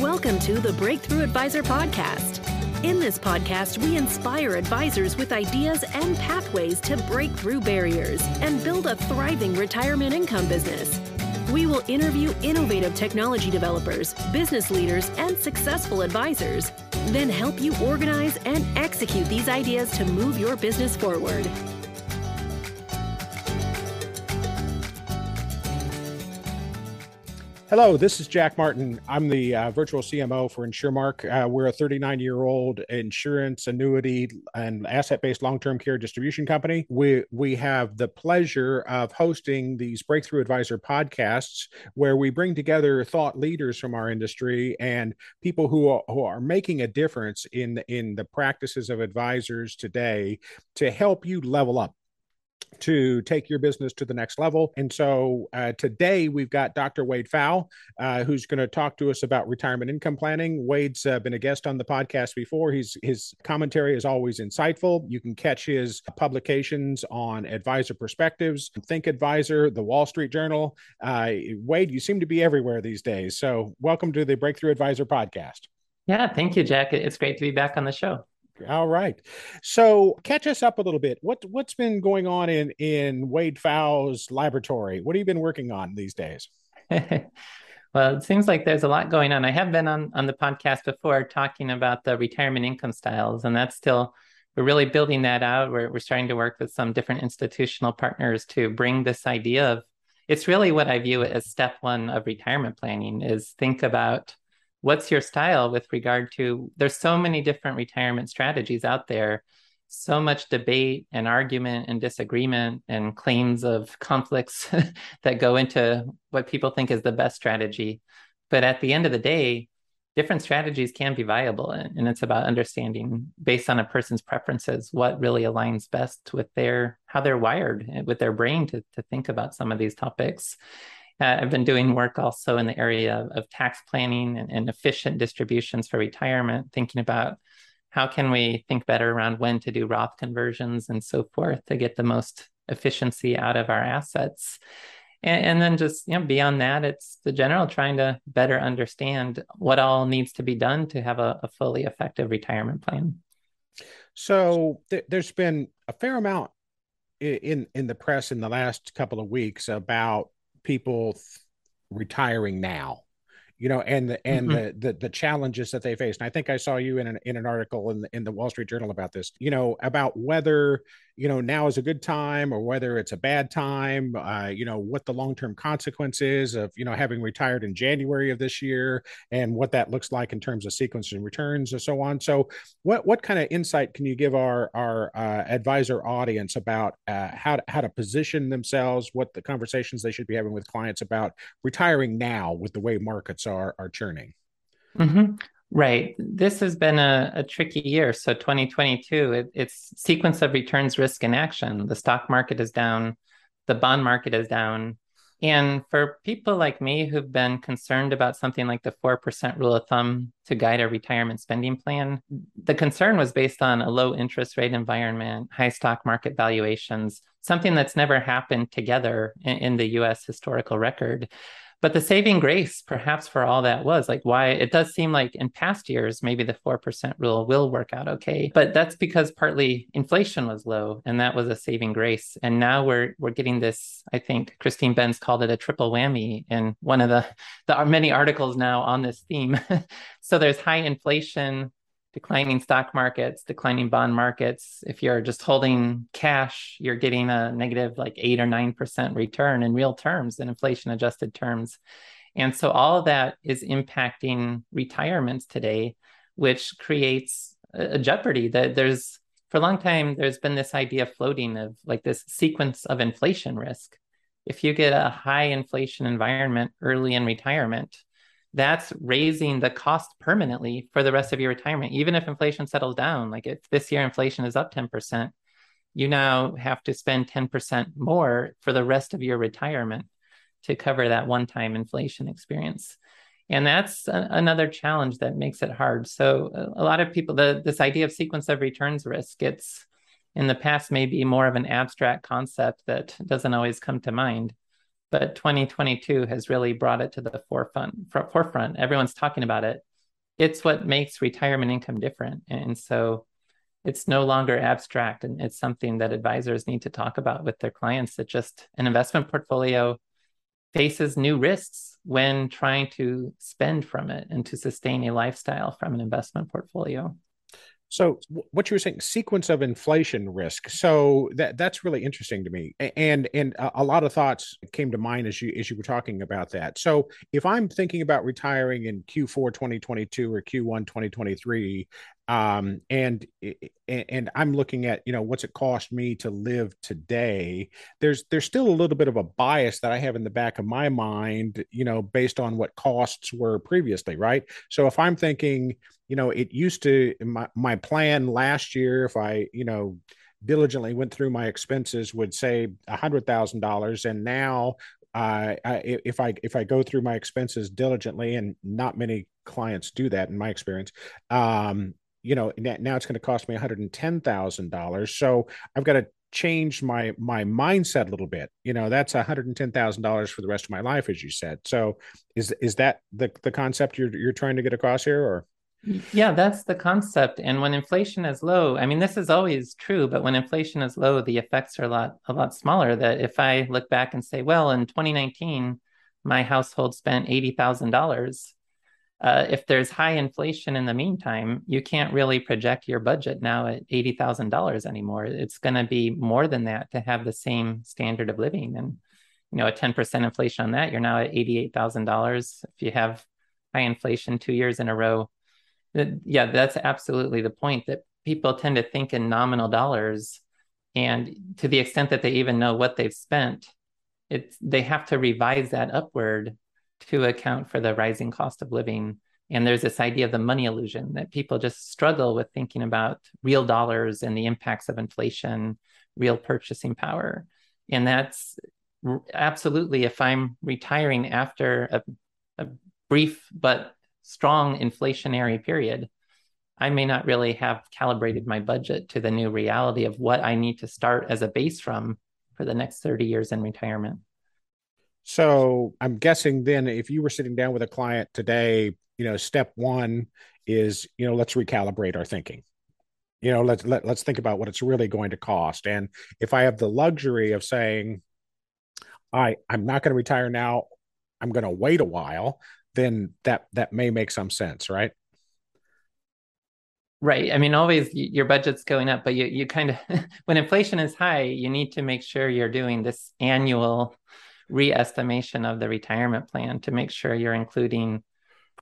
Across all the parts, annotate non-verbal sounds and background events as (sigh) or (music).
Welcome to the Breakthrough Advisor Podcast. In this podcast, we inspire advisors with ideas and pathways to break through barriers and build a thriving retirement income business. We will interview innovative technology developers, business leaders, and successful advisors, then help you organize and execute these ideas to move your business forward. Hello, this is Jack Martin. I'm the uh, virtual CMO for InsurMark. Uh, we're a 39 year old insurance, annuity, and asset based long term care distribution company. We, we have the pleasure of hosting these Breakthrough Advisor podcasts where we bring together thought leaders from our industry and people who are, who are making a difference in, in the practices of advisors today to help you level up to take your business to the next level. And so uh, today we've got Dr. Wade Pfau, uh, who's going to talk to us about retirement income planning. Wade's uh, been a guest on the podcast before. He's his commentary is always insightful. You can catch his publications on Advisor Perspectives, Think Advisor, the Wall Street Journal. Uh, Wade, you seem to be everywhere these days. So welcome to the Breakthrough Advisor podcast. Yeah, thank you, Jack. It's great to be back on the show. All right. So catch us up a little bit. What what's been going on in in Wade Pfau's laboratory? What have you been working on these days? (laughs) well, it seems like there's a lot going on. I have been on on the podcast before talking about the retirement income styles, and that's still we're really building that out. We're we're starting to work with some different institutional partners to bring this idea of it's really what I view as step one of retirement planning is think about what's your style with regard to there's so many different retirement strategies out there. So much debate and argument and disagreement and claims of conflicts (laughs) that go into what people think is the best strategy. But at the end of the day different strategies can be viable and it's about understanding based on a person's preferences what really aligns best with their how they're wired eh, with their brain to, to think about some of these topics uh, I've been doing work also in the area of, tax planning and, and, efficient distributions for retirement, thinking about how can we think better around when to do Roth conversions and so forth to get the most efficiency out of our assets. And, and then just you know beyond that, it's the general trying to better understand what all needs to be done to have a, a fully effective retirement plan. So th- there's been a fair amount in in the press in the last couple of weeks about people retiring now you know and the and mm-hmm. the, the, the challenges that they face and i think i saw you in an in an article in the, in the wall street journal about this you know about whether you know now is a good time or whether it's a bad time uh, you know what the long-term consequences of you know having retired in january of this year and what that looks like in terms of sequence and returns and so on so what what kind of insight can you give our our uh, advisor audience about uh, how to, how to position themselves what the conversations they should be having with clients about retiring now with the way markets are are churning mm-hmm. Right. This has been a, a tricky year. So 2022, it, it's sequence of returns, risk, and action. The stock market is down, the bond market is down. And for people like me who've been concerned about something like the 4% rule of thumb to guide a retirement spending plan, the concern was based on a low interest rate environment, high stock market valuations, something that's never happened together in, in the US historical record but the saving grace perhaps for all that was like why it does seem like in past years maybe the 4% rule will work out okay. But that's because partly inflation was low and that was a saving grace. And now we're we're getting this i think christine benz called it a triple whammy in one of the the many articles now on this theme. (laughs) So there's high inflation declining stock markets, declining bond markets. If you're just holding cash, you're getting a negative like eight or 9% return in real terms, in inflation adjusted terms. And so all of that is impacting retirements today, which creates a jeopardy that there's for a long time, there's been this idea floating of like this sequence of inflation risk. If you get a high inflation environment early in retirement, that's raising the cost permanently for the rest of your retirement. Even if inflation settles down, like if this year inflation is up 10%, you now have to spend 10% more for the rest of your retirement to cover that one time inflation experience. And that's a, another challenge that makes it hard. So, a, a lot of people, the, this idea of sequence of returns risk, it's in the past maybe more of an abstract concept that doesn't always come to mind. But 2022 has really brought it to the forefront. Forefront. Everyone's talking about it. It's what makes retirement income different, and so it's no longer abstract, and it's something that advisors need to talk about with their clients. That just an investment portfolio faces new risks when trying to spend from it and to sustain a lifestyle from an investment portfolio. So what you were saying, sequence of inflation risk. So that that's really interesting to me, and and a lot of thoughts came to mind as you as you were talking about that. So if I'm thinking about retiring in Q4 2022 or Q1 2023, um, and and I'm looking at you know what's it cost me to live today. There's there's still a little bit of a bias that I have in the back of my mind, you know, based on what costs were previously, right? So if I'm thinking you know, it used to my my plan last year, if I, you know, diligently went through my expenses, would say a hundred thousand dollars, and now uh, I, if I if I go through my expenses diligently, and not many clients do that in my experience, um, you know, now it's going to cost me one hundred and ten thousand dollars. So I've got to change my my mindset a little bit. You know, that's one hundred and ten thousand dollars for the rest of my life, as you said. So is is that the the concept you're you're trying to get across here, or? Yeah, that's the concept. And when inflation is low, I mean, this is always true, but when inflation is low, the effects are a lot, a lot smaller. That if I look back and say, well, in 2019, my household spent $80,000. Uh, if there's high inflation in the meantime, you can't really project your budget now at $80,000 anymore. It's going to be more than that to have the same standard of living. And, you know, a 10% inflation on that, you're now at $88,000. If you have high inflation two years in a row, that, yeah, that's absolutely the point that people tend to think in nominal dollars. And to the extent that they even know what they've spent, it's they have to revise that upward to account for the rising cost of living. And there's this idea of the money illusion that people just struggle with thinking about real dollars and the impacts of inflation, real purchasing power. And that's absolutely if I'm retiring after a, a brief but strong inflationary period, I may not really have calibrated my budget to the new reality of what I need to start as a base from for the next 30 years in retirement. So I'm guessing then if you were sitting down with a client today, you know, step one is, you know, let's recalibrate our thinking. You know, let's let, let's think about what it's really going to cost. And if I have the luxury of saying, I I'm not going to retire now, I'm going to wait a while, then that that may make some sense, right? Right. I mean, always your budget's going up, but you you kind of (laughs) when inflation is high, you need to make sure you're doing this annual reestimation of the retirement plan to make sure you're including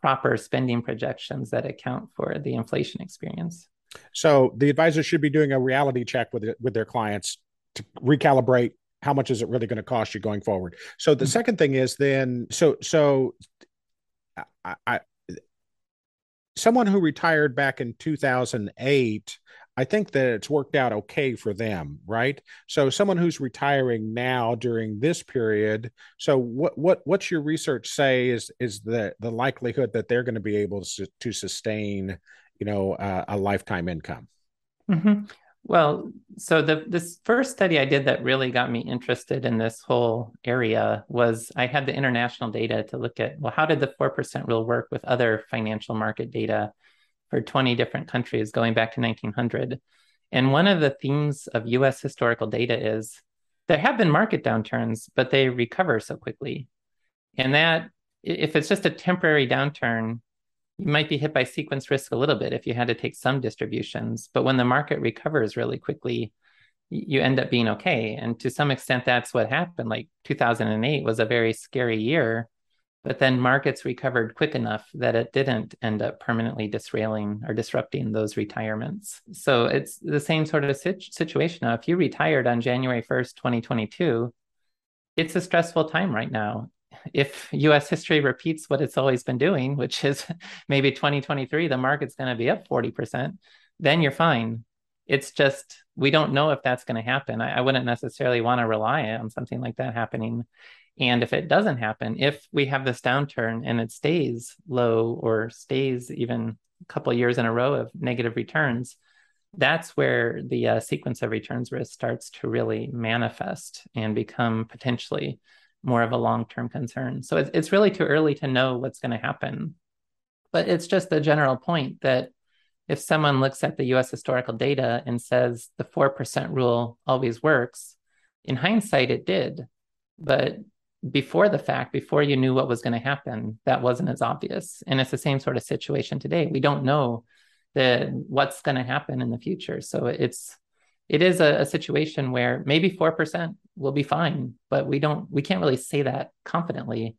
proper spending projections that account for the inflation experience. So the advisor should be doing a reality check with with their clients to recalibrate how much is it really going to cost you going forward. So the mm-hmm. second thing is then so so I, I someone who retired back in 2008 I think that it's worked out okay for them, right? So someone who's retiring now during this period, so what what what's your research say is is the the likelihood that they're going to be able to, to sustain, you know, uh, a lifetime income? Mm-hmm. Well, so the this first study I did that really got me interested in this whole area was I had the international data to look at well, how did the four percent rule work with other financial market data for 20 different countries going back to 1900? And one of the themes of US historical data is there have been market downturns, but they recover so quickly. And that if it's just a temporary downturn, you might be hit by sequence risk a little bit if you had to take some distributions. But when the market recovers really quickly, you end up being okay. And to some extent, that's what happened. Like 2008 was a very scary year, but then markets recovered quick enough that it didn't end up permanently disrailing or disrupting those retirements. So it's the same sort of situation now. If you retired on January 1st, 2022, it's a stressful time right now if US history repeats what it's always been doing, which is (laughs) maybe 2023, the market's going to be up 40%, then you're fine. It's just, we don't know if that's going to happen. I, I wouldn't necessarily want to rely on something like that happening. And if it doesn't happen, if we have this downturn and it stays low or stays even a couple years in a row of negative returns, that's where the uh, sequence of returns risk starts to really manifest and become potentially more of a long-term concern. So it's, it's really too early to know what's going to happen. But it's just a general point that if someone looks at the US historical data and says the 4% rule always works, in hindsight, it did. But before the fact, before you knew what was going to happen, that wasn't as obvious. And it's the same sort of situation today. We don't know the what's going to happen in the future. So it's it is a, a situation where maybe four percent will be fine, but we don't we can't really say that confidently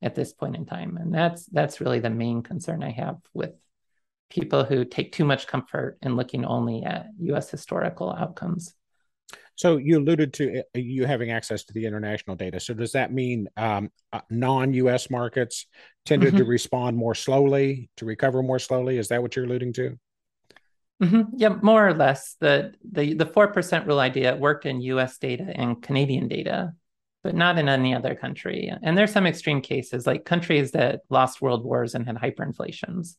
at this point in time. And that's that's really the main concern I have with people who take too much comfort in looking only at US historical outcomes. So you alluded to uh, you having access to the international data. So does that mean um, uh, non-U.S. markets tended mm-hmm. to respond more slowly, to recover more slowly? Is that what you're alluding to? Mm-hmm. Yeah, more or less. the the The four percent rule idea worked in U.S. data and Canadian data, but not in any other country. And there's some extreme cases, like countries that lost world wars and had hyperinflations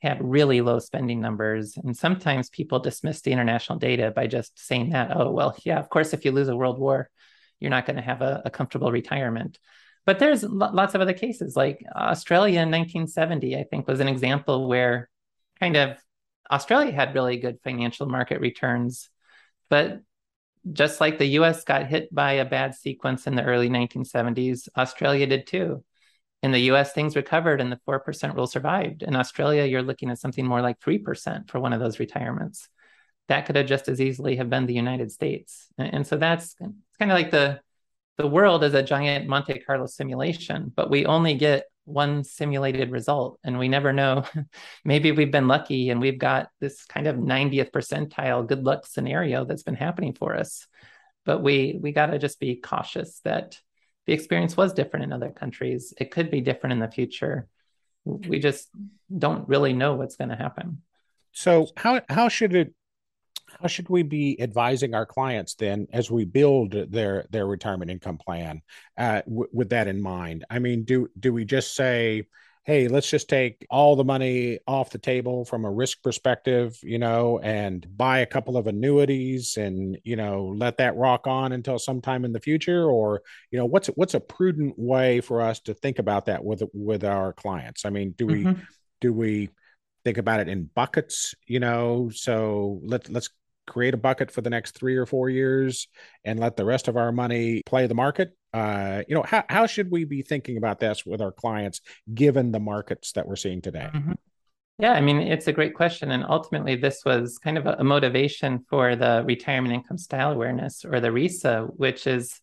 had really low spending numbers. And sometimes people dismiss the international data by just saying that, oh, well, yeah, of course, if you lose a world war, you're not going to have a, a, comfortable retirement. But there's lots of other cases, like Australia in 1970, I think, was an example where kind of Australia had really good financial market returns. But just like the US got hit by a bad sequence in the early 1970s, Australia did too in the US, things recovered and the 4% rule survived. In Australia, you're looking at something more like 3% for one of those retirements. That could have just as easily have been the United States. And, so that's it's kind of like the, the world is a giant Monte Carlo simulation, but we only get one simulated result and we never know. (laughs) Maybe we've been lucky and we've got this kind of 90th percentile good luck scenario that's been happening for us. But we we got to just be cautious that the experience was different in other countries. It could be different in the future. We just don't really know what's going to happen. So how how should it how should we be advising our clients then as we build their their retirement income plan uh, w- with that in mind? I mean, do do we just say hey, let's just take all the money off the table from a risk perspective, you know, and buy a couple of annuities and, you know, let that rock on until sometime in the future? Or, you know, what's what's a prudent way for us to think about that with with our clients? I mean, do we mm-hmm. do we think about it in buckets, you know? So let's let's create a bucket for the next three or four years and let the rest of our money play the market uh, you know how, how should we be thinking about this with our clients given the markets that we're seeing today? Mm-hmm. yeah i mean it's a great question and ultimately this was kind of a, motivation for the retirement income style awareness or the risa which is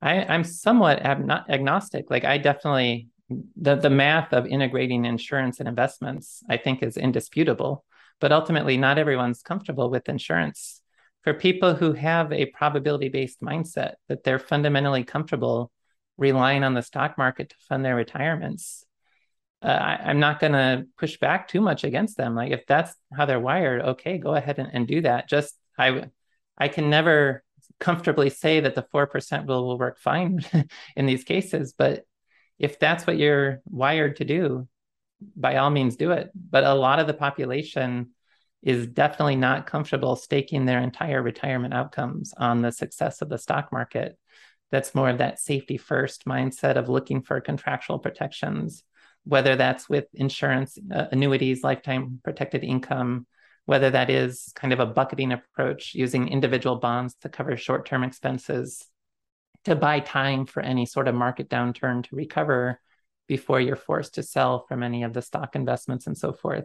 I, i'm somewhat agnostic. Like i definitely the, the math of integrating insurance and investments i think is indisputable but ultimately not everyone's comfortable with insurance for people who have a probability based mindset that they're fundamentally comfortable relying on the stock market to fund their retirements uh, I, am not going to push back too much against them. Like if that's how they're wired okay go ahead and, and do that. Just i i can never comfortably say that the 4% rule will work fine (laughs) in these cases but if that's what you're wired to do by all means do it. But a lot of the population is definitely not comfortable staking their entire retirement outcomes on the success of the stock market. That's more of that safety first mindset of looking for contractual protections, whether that's with insurance, uh, annuities, lifetime protected income, whether that is kind of a bucketing approach using individual bonds to cover short term expenses, to buy time for any sort of market downturn to recover before you're forced to sell from any of the stock investments and so forth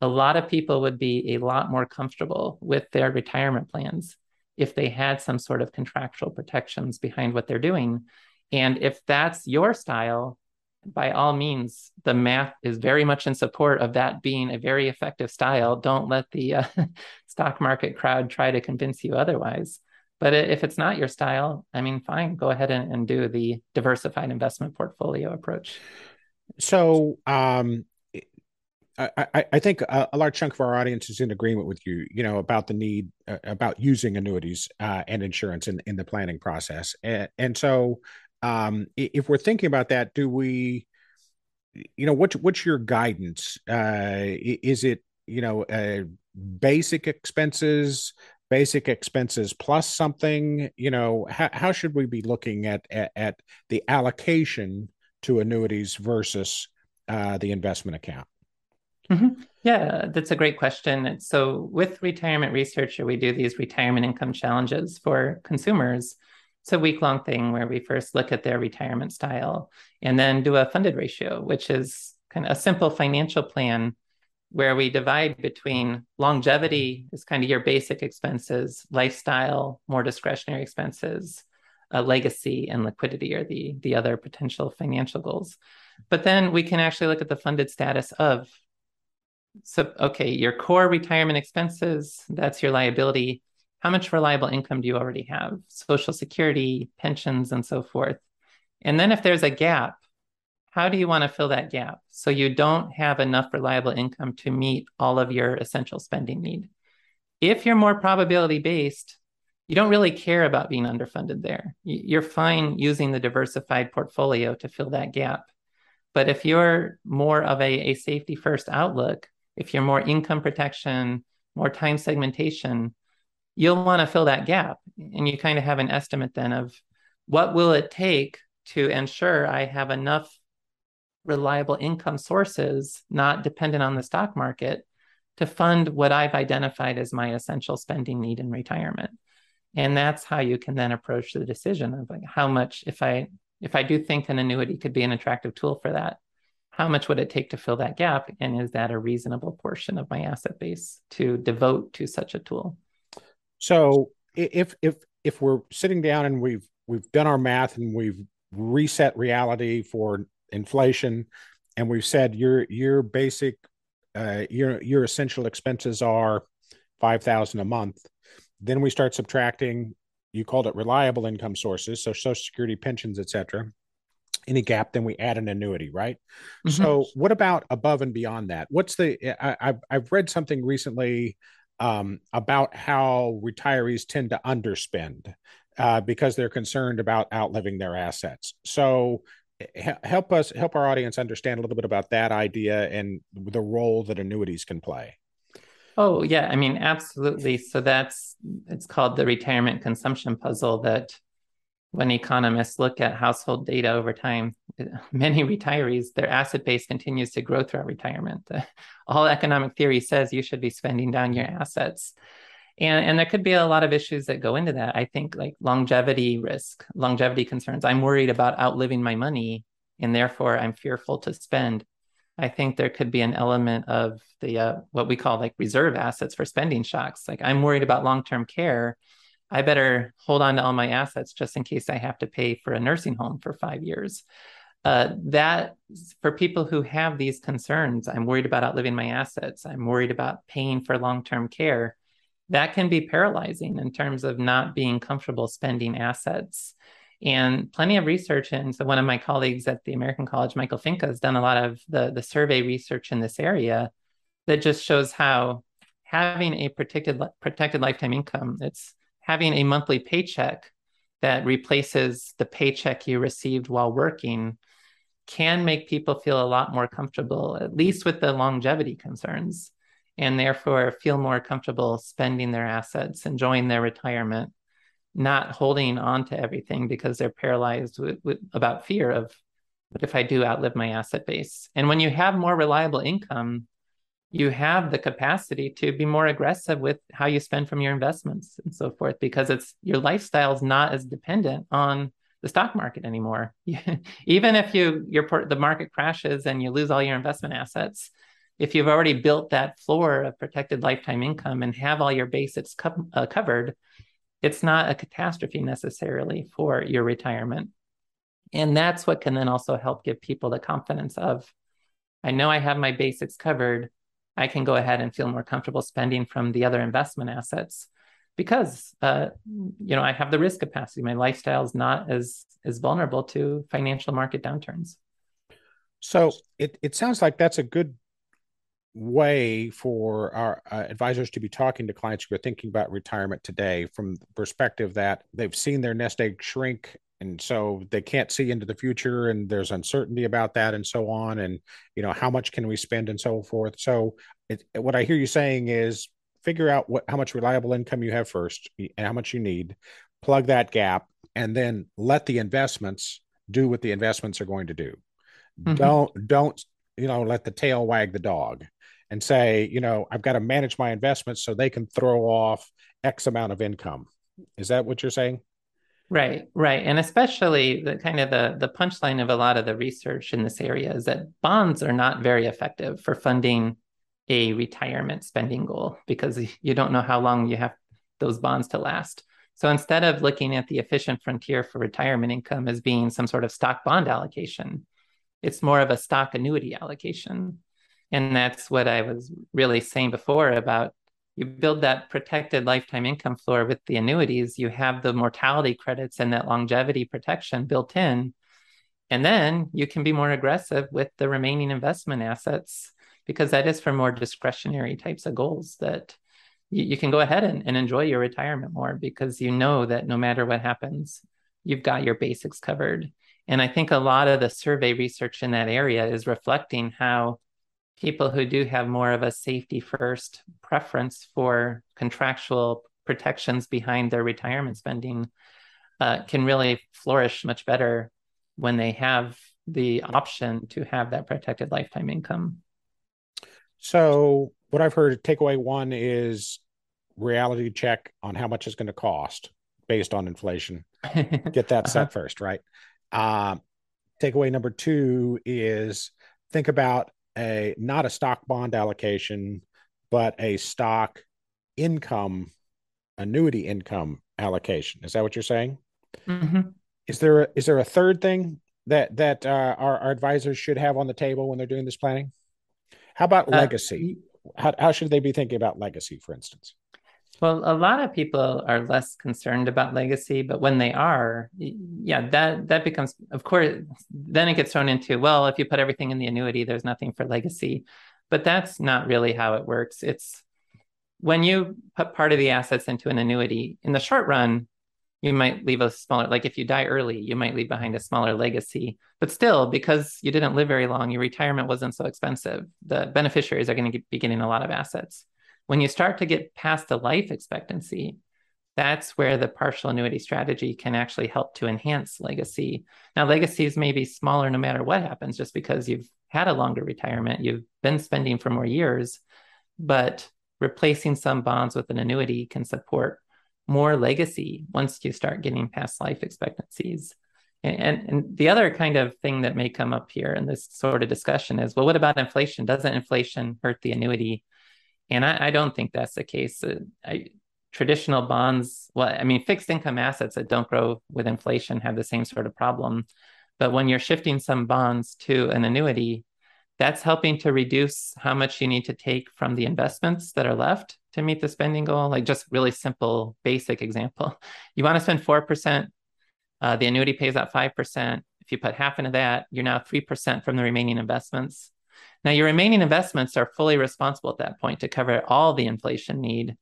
a lot of people would be a lot more comfortable with their retirement plans if they had some sort of contractual protections behind what they're doing. And if that's your style, by all means, the math is very much in support of that being a very effective style. Don't let the uh, (laughs) stock market crowd try to convince you otherwise. But if it's not your style, I mean, fine, go ahead and, and do the diversified investment portfolio approach. So, um, I, I, think a, a, large chunk of our audience is in agreement with you, you know, about the need uh, about using annuities uh, and insurance in, in the planning process. And, and so, um, if we're thinking about that, do we, you know, what's what's your guidance? Uh, is it you know uh, basic expenses basic expenses plus something you know how, how should we be looking at, at, at the allocation to annuities versus uh, the investment account mm-hmm. yeah that's a great question so with retirement researcher we do these retirement income challenges for consumers it's a week long thing where we first look at their retirement style and then do a funded ratio which is kind of a simple financial plan where we divide between longevity is kind of your basic expenses, lifestyle, more discretionary expenses, uh, legacy, and liquidity are the the other potential financial goals. But then we can actually look at the funded status of so okay, your core retirement expenses, that's your liability. How much reliable income do you already have? Social security, pensions, and so forth. And then if there's a gap, how do you want to fill that gap so you don't have enough reliable income to meet all of your essential spending need? If you're more probability based, you don't really care about being underfunded there. You're fine using the diversified portfolio to fill that gap. But if you're more of a, a safety first outlook, if you're more income protection, more time segmentation, you'll want to fill that gap. And you kind of have an estimate then of what will it take to ensure I have enough reliable income sources, not dependent on the stock market, to fund what I've identified as my essential spending need in retirement. And that's how you can then approach the decision of like how much if I if I do think an annuity could be an attractive tool for that, how much would it take to fill that gap? And is that a reasonable portion of my asset base to devote to such a tool? So if if if we're sitting down and we've we've done our math and we've reset reality for inflation, and we've said your your basic uh, your your essential expenses are five thousand a month. Then we start subtracting. You called it reliable income sources, so Social Security, pensions, etc. Any gap, then we add an annuity, right? Mm-hmm. So, what about above and beyond that? What's the? I, have I've read something recently um, about how retirees tend to underspend uh, because they're concerned about outliving their assets. So, help us help our audience understand a little bit about that idea and the role that annuities can play oh yeah i mean absolutely so that's it's called the retirement consumption puzzle that when economists look at household data over time (laughs) many retirees their asset base continues to grow throughout retirement. All economic theory says you should be spending down your assets. And and there could be a lot of issues that go into that. I think like longevity risk longevity concerns. I'm worried about outliving my money and therefore i'm fearful to spend. I think there could be an element of the uh, what we call like reserve assets for spending shocks. Like i'm worried about long-term care i better hold on to all my assets just in case i have to pay for a nursing home for five years uh, that for people who have these concerns i'm worried about outliving my assets i'm worried about paying for long-term care that can be paralyzing in terms of not being comfortable spending assets. And plenty of research. And so one of my colleagues at the American College, Michael Finke, has done a lot of the, the survey research in this area that just shows how having a protected protected lifetime income, it's having a monthly paycheck that replaces the paycheck you received while working can make people feel a lot more comfortable, at least with the longevity concerns and therefore feel more comfortable spending their assets, enjoying their retirement, not holding on to everything because they're paralyzed with, with, about fear of what if I do outlive my asset base? And when you have more reliable income, you have the capacity to be more aggressive with how you spend from your investments and so forth because it's your lifestyle is not as dependent on the stock market anymore. (laughs) Even if you your the market crashes and you lose all your investment assets, if you've already built that floor of protected lifetime income and have all your basics co- uh, covered, it's not a catastrophe necessarily for your retirement. And that's what can then also help give people the confidence of, I know I have my basics covered. I can go ahead and feel more comfortable spending from the other investment assets because uh, you know I have the risk capacity. My lifestyle is not as as vulnerable to financial market downturns. So it it sounds like that's a good way for our uh, advisors to be talking to clients who are thinking about retirement today from the perspective that they've seen their nest egg shrink and so they can't see into the future and there's uncertainty about that and so on and you know how much can we spend and so forth so it, what i hear you saying is figure out what how much reliable income you have first and how much you need, plug that gap, and then let the investments do what the investments are going to do. Mm-hmm. Don't don't you know let the tail wag the dog and say you know I've got to manage my investments so they can throw off X amount of income. Is that what you're saying? Right, right. And especially the kind of the the punchline of a lot of the research in this area is that bonds are not very effective for funding a retirement spending goal because (laughs) you don't know how long you have those bonds to last. So instead of looking at the efficient frontier for retirement income as being some sort of stock bond allocation, it's more of a stock annuity allocation. And that's what I was really saying before about you build that protected lifetime income floor with the annuities, you have the mortality credits and that longevity protection built in. And then you can be more aggressive with the remaining investment assets because that is for more discretionary types of goals that you, you can go ahead and, and enjoy your retirement more because you know that no matter what happens, you've got your basics covered. And I think a lot of the survey research in that area is reflecting how people who do have more of a safety first preference for contractual protections behind their retirement spending uh, can really flourish much better when they have the option to have that protected lifetime income. So, what I've heard takeaway one is reality check on how much it's going to cost based on inflation. (laughs) Get that set uh-huh. first, right? Uh, takeaway number two is think about a not a stock bond allocation, but a stock income annuity income allocation. Is that what you're saying? Mm-hmm. Is there a, is there a third thing that that uh, our, our advisors should have on the table when they're doing this planning? How about uh, legacy? How, how should they be thinking about legacy, for instance? Well, a lot of people are less concerned about legacy, but when they are, yeah, that that becomes, of course, then it gets thrown into, well, if you put everything in the annuity, there's nothing for legacy. But that's not really how it works. It's when you put part of the assets into an annuity, in the short run, you might leave a smaller, like if you die early, you might leave behind a smaller legacy. But still, because you didn't live very long, your retirement wasn't so expensive. The beneficiaries are going to be getting a lot of assets. When you start to get past the life expectancy, that's where the partial annuity strategy can actually help to enhance legacy. Now, legacies may be smaller no matter what happens, just because you've had a longer retirement, you've been spending for more years, but replacing some bonds with an annuity can support more legacy once you start getting past life expectancies. And, and, and, the other kind of thing that may come up here in this sort of discussion is well, what about inflation? Doesn't inflation hurt the annuity? And I, I don't think that's the case. Uh, I, traditional bonds, well, I mean, fixed income assets that don't grow with inflation have the same sort of problem. But when you're shifting some bonds to an annuity, that's helping to reduce how much you need to take from the investments that are left to meet the spending goal. Like just really simple, basic example. You want to spend 4%, uh, the annuity pays out 5%. If you put half into that, you're now 3% from the remaining investments. Now, your remaining investments are fully responsible at that point to cover all the inflation need.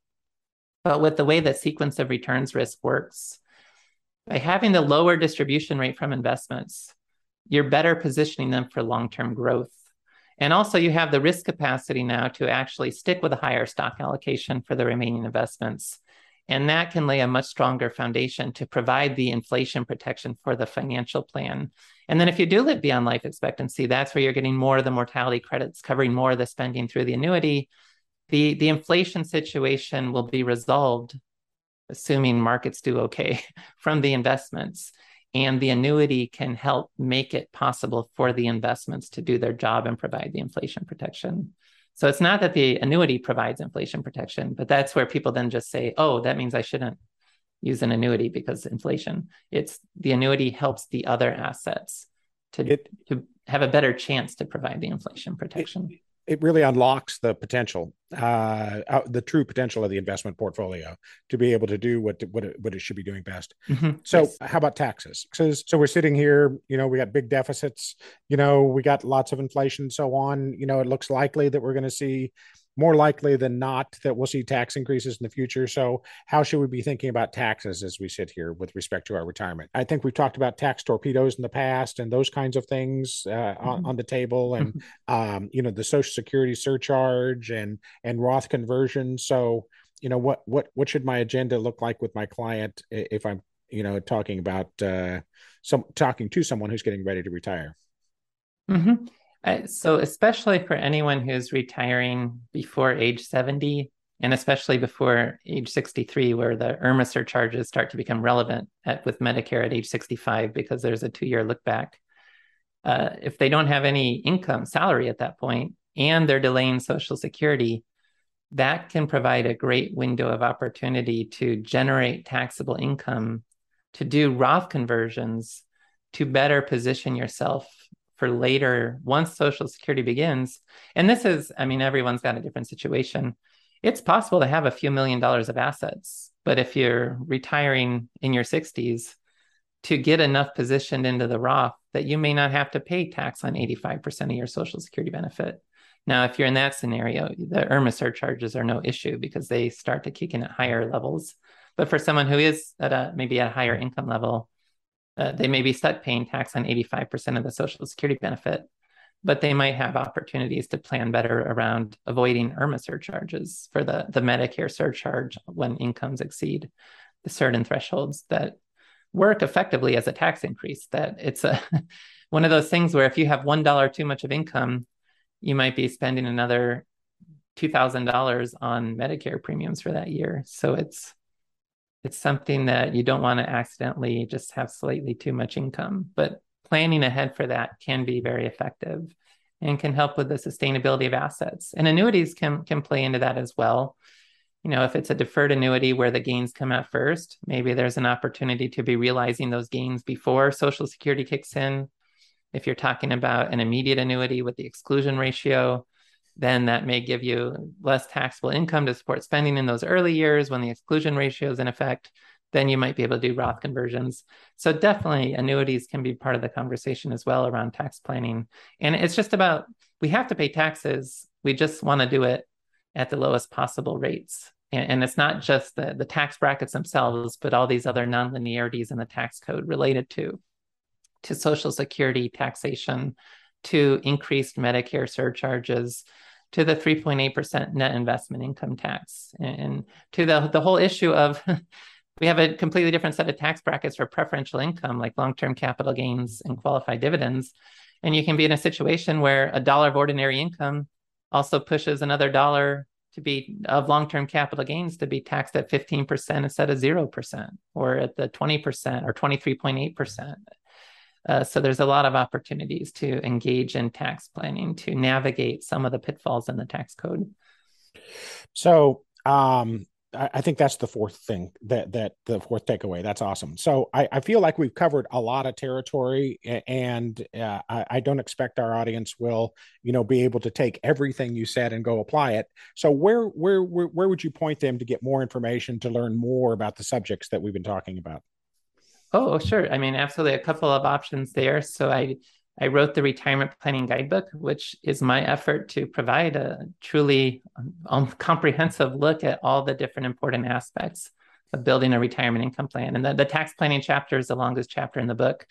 But with the way that sequence of returns risk works, by having the lower distribution rate from investments, you're better positioning them for long term growth. And also, you have the risk capacity now to actually stick with a higher stock allocation for the remaining investments. And that can lay a much stronger foundation to provide the inflation protection for the financial plan. And then if you do live beyond life expectancy, that's where you're getting more of the mortality credits, covering more of the spending through the annuity. The, the inflation situation will be resolved, assuming markets do okay, (laughs) from the investments. And the annuity can help make it possible for the investments to do their job and provide the inflation protection. So it's not that the annuity provides inflation protection, but that's where people then just say, oh, that means I shouldn't use an annuity because inflation. It's the annuity helps the other assets to, it, to have a better chance to provide the inflation protection. It, it really unlocks the potential, uh, uh, the true potential of the investment portfolio to be able to do what what it, what it should be doing best. Mm-hmm. So, yes. how about taxes? So, so we're sitting here, you know, we got big deficits, you know, we got lots of inflation, so on. You know, it looks likely that we're going to see more likely than not that we'll see tax increases in the future. So, how should we be thinking about taxes as we sit here with respect to our retirement? I think we've talked about tax torpedoes in the past and those kinds of things uh, mm-hmm. on, on, the table, and (laughs) um, you know the Social Security surcharge and and Roth conversion. So, you know what what what should my agenda look like with my client if I'm you know talking about uh, some talking to someone who's getting ready to retire? Mm-hmm. Uh, so, especially for anyone who's retiring before age 70, and especially before age 63, where the IRMAA surcharges start to become relevant at, with Medicare at age 65 because there's a two year look back. Uh, if they don't have any income, salary at that point, and they're delaying Social Security, that can provide a great window of opportunity to generate taxable income, to do Roth conversions, to better position yourself for later once social security begins and this is i mean everyone's got a different situation. It's possible to have a few million dollars of assets but if you're retiring in your 60s to get enough positioned into the roth that you may not have to pay tax on 85% of your social security benefit. Now if you're in that scenario the IRMAA surcharges are no issue because they start to kick in at higher levels. But for someone who is at a maybe a higher income level uh, they may be stuck paying tax on 85% of the Social Security benefit, but they might have opportunities to plan better around avoiding IRMAA surcharges for the, the Medicare surcharge when incomes exceed the certain thresholds that work effectively as a tax increase. That it's a (laughs) one of those things where if you have one dollar too much of income, you might be spending another two thousand dollars on Medicare premiums for that year. So it's it's something that you don't want to accidentally just have slightly too much income. But planning ahead for that can be very effective and can help with the sustainability of assets. And annuities can can play into that as well. You know, if it's a deferred annuity where the gains come out first, maybe there's an opportunity to be realizing those gains before Social Security kicks in. If you're talking about an immediate annuity with the exclusion ratio, then that may give you less taxable income to support spending in those early years when the exclusion ratio is in effect. Then you might be able to do Roth conversions. So, definitely, annuities can be part of the conversation as well around tax planning. And it's just about we have to pay taxes. We just want to do it at the lowest possible rates. And, and it's not just the, the tax brackets themselves, but all these other nonlinearities in the tax code related to, to Social Security taxation, to increased Medicare surcharges, to the 3.8% net investment income tax, and to the, the whole issue of (laughs) we have a completely different set of tax brackets for preferential income, like long term capital gains and qualified dividends. And you can be in a situation where a dollar of ordinary income also pushes another dollar to be of long-term capital gains to be taxed at 15% instead of 0% or at the 20% or 23.8%. Uh, so there's a lot of opportunities to engage in tax planning to navigate some of the pitfalls in the tax code. So um, I, think that's the fourth thing that that the fourth takeaway. That's awesome. So I, I feel like we've covered a lot of territory, and uh, I, I don't expect our audience will you know be able to take everything you said and go apply it. So where where where, where would you point them to get more information to learn more about the subjects that we've been talking about? Oh, sure. I mean, absolutely. A couple of options there. So I I wrote the retirement planning guidebook, which is my effort to provide a truly um, comprehensive look at all the different important aspects of building a retirement income plan. And the, the tax planning chapter is the longest chapter in the book.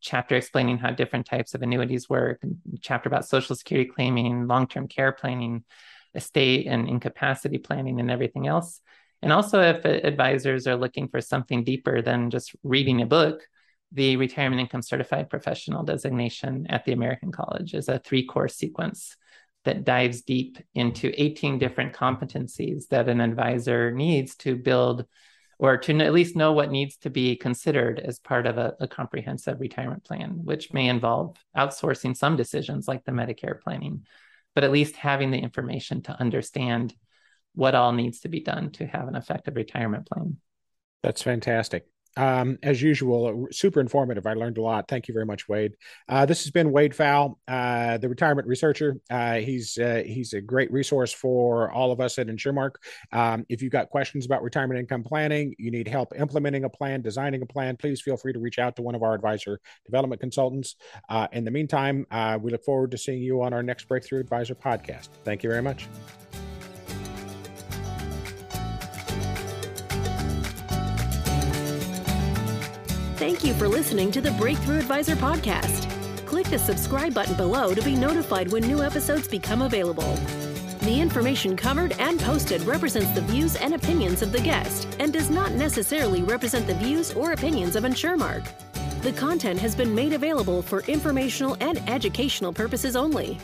Chapter explaining how different types of annuities work, chapter about social security claiming, long-term care planning, estate and incapacity planning, and everything else. And also, if advisors are looking for something deeper than just reading a book, the Retirement Income Certified Professional designation at the American College is a three course sequence that dives deep into 18 different competencies that an advisor needs to build or to at least know what needs to be considered as part of a, a, comprehensive retirement plan, which may involve outsourcing some decisions like the Medicare planning, but at least having the information to understand what all needs to be done to have an effective retirement plan. That's fantastic. Um, as usual, super informative. I learned a lot. Thank you very much, Wade. Uh, this has been Wade Pfau, uh, the retirement researcher. Uh, he's uh, he's a great resource for all of us at InsurMark. Um, if you've got questions about retirement income planning, you need help implementing a plan, designing a plan, please feel free to reach out to one of our advisor development consultants. Uh, in the meantime, uh, we look forward to seeing you on our next Breakthrough Advisor podcast. Thank you very much. Thank you for listening to the Breakthrough Advisor podcast. Click the subscribe button below to be notified when new episodes become available. The information covered and posted represents the views and opinions of the guest and does not necessarily represent the views or opinions of InsurMark. The content has been made available for informational and educational purposes only.